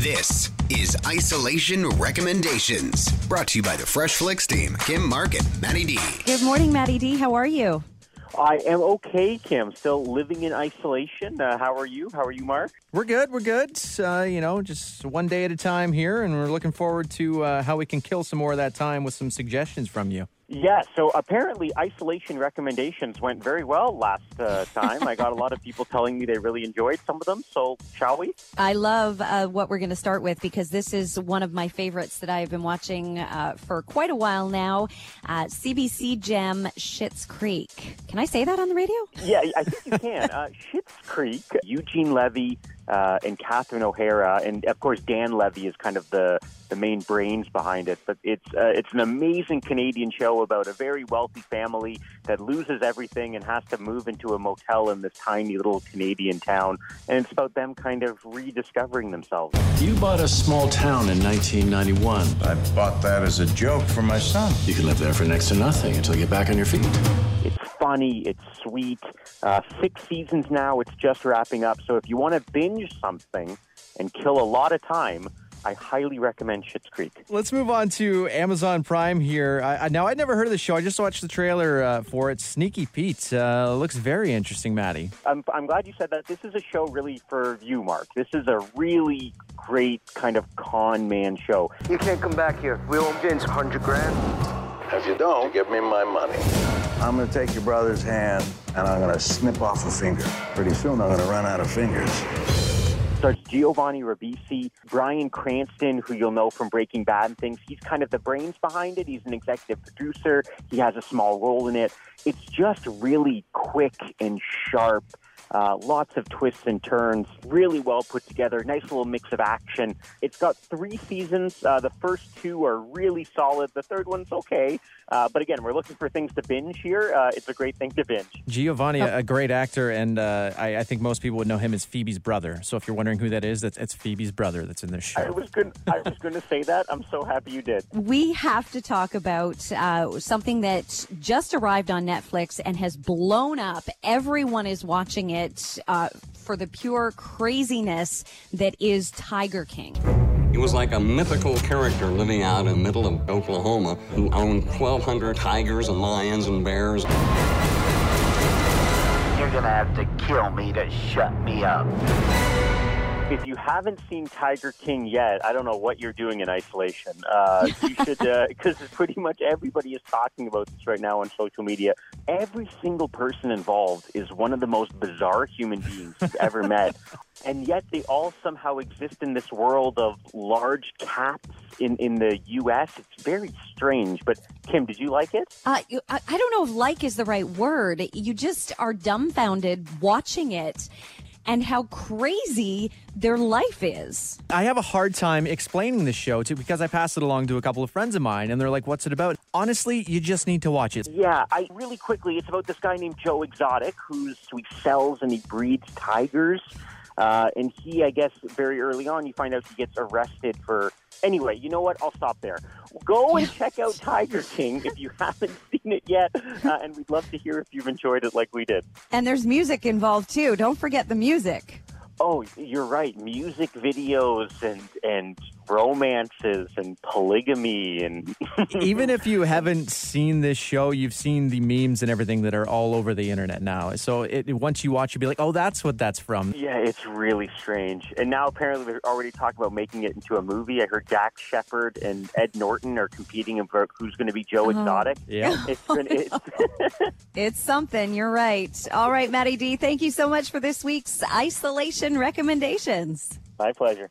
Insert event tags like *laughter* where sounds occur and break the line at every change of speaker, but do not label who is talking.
This is Isolation Recommendations, brought to you by the Fresh Flicks team, Kim Mark and Matty D.
Good morning, Matty D. How are you?
I am okay, Kim. Still living in isolation. Uh, how are you? How are you, Mark?
We're good. We're good. Uh, you know, just one day at a time here, and we're looking forward to uh, how we can kill some more of that time with some suggestions from you.
Yeah, so apparently isolation recommendations went very well last uh, time. I got a lot of people telling me they really enjoyed some of them. So, shall we?
I love uh, what we're going to start with because this is one of my favorites that I've been watching uh, for quite a while now. Uh, CBC Gem Schitt's Creek. Can I say that on the radio?
Yeah, I think you can. uh, Schitt's Creek, Eugene Levy, uh, and Catherine O'Hara, and of course Dan Levy is kind of the the main brains behind it. But it's uh, it's an amazing Canadian show about a very wealthy family that loses everything and has to move into a motel in this tiny little Canadian town, and it's about them kind of rediscovering themselves.
You bought a small town in 1991.
I bought that as a joke for my son.
You can live there for next to nothing until you get back on your feet.
It's funny, it's sweet. Uh, six seasons now, it's just wrapping up. So if you want to binge something and kill a lot of time, I highly recommend Schitt's Creek.
Let's move on to Amazon Prime here. I, I, now, I'd never heard of the show. I just watched the trailer uh, for it. Sneaky Pete uh, looks very interesting, Matty.
I'm, I'm glad you said that. This is a show really for you, Mark. This is a really great kind of con man show.
You can't come back here. We owe Vince 100 grand.
If you don't, give me my money.
I'm to take your brother's hand and I'm to snip off a finger. Pretty soon I'm to run out of fingers.
Stars Giovanni Ribisi, Bryan Cranston, who you'll know from Breaking Bad and things. He's kind of the brains behind it. He's an executive producer. He has a small role in it. It's just really quick and sharp. Uh, lots of twists and turns, really well put together. Nice little mix of action. It's got three seasons. Uh, the first two are really solid. The third one's okay. Uh, but again, we're looking for things to binge here. Uh, it's a great thing to binge.
Giovanni, a great actor, and uh, I, I think most people would know him as Phoebe's brother. So if you're wondering who that is, that's it's Phoebe's brother that's in this show.
I was going. I was going to say that. I'm so happy you did.
We have to talk about uh, something that just arrived on Netflix and has blown up. Everyone is watching it uh, for the pure craziness that is Tiger King.
He was like a mythical character living out in the middle of Oklahoma who owned 1,200 tigers and lions and bears.
You're gonna have to kill me to shut me up.
If you haven't seen Tiger King yet, I don't know what you're doing in isolation. Uh, *laughs* you should, because pretty much everybody is talking about this right now on social media. Every single person involved is one of the most bizarre human beings you've ever met. *laughs* And yet they all somehow exist in this world of large cats in, in the U.S. It's very strange. But Kim, did you like it?
Uh, you- I, I don't know if like is the right word. You just are dumbfounded watching it and how crazy their life is.
I have a hard time explaining this show to because I pass it along to a couple of friends of mine, and they're like, "What's it about?" Honestly, you just need to watch it.
Yeah, I really quickly. It's about this guy named Joe Exotic who's who he sells and he breeds tigers. Uh, and he, I guess, very early on, you find out he gets arrested for. Anyway, you know what? I'll stop there. Go and check out Tiger King if you haven't *laughs* seen it yet, uh, and we'd love to hear if you've enjoyed it like we did.
And there's music involved too. Don't forget the music.
Oh, you're right. Music videos and and romances and polygamy and *laughs*
Even if you haven't seen this show, you've seen the memes and everything that are all over the internet now. So it, once you watch, you'll be like, "Oh, that's what that's from."
Yeah, it's really strange. And now apparently they're already talking about making it into a movie. I heard Dax Shepard and Ed Norton are competing for who's going to be Joe uh-huh. Exotic.
Yeah. *laughs*
It's, been, it's *laughs*
It's something. You're right. All right, Matty D. Thank you so much for this week's isolation recommendations.
my pleasure.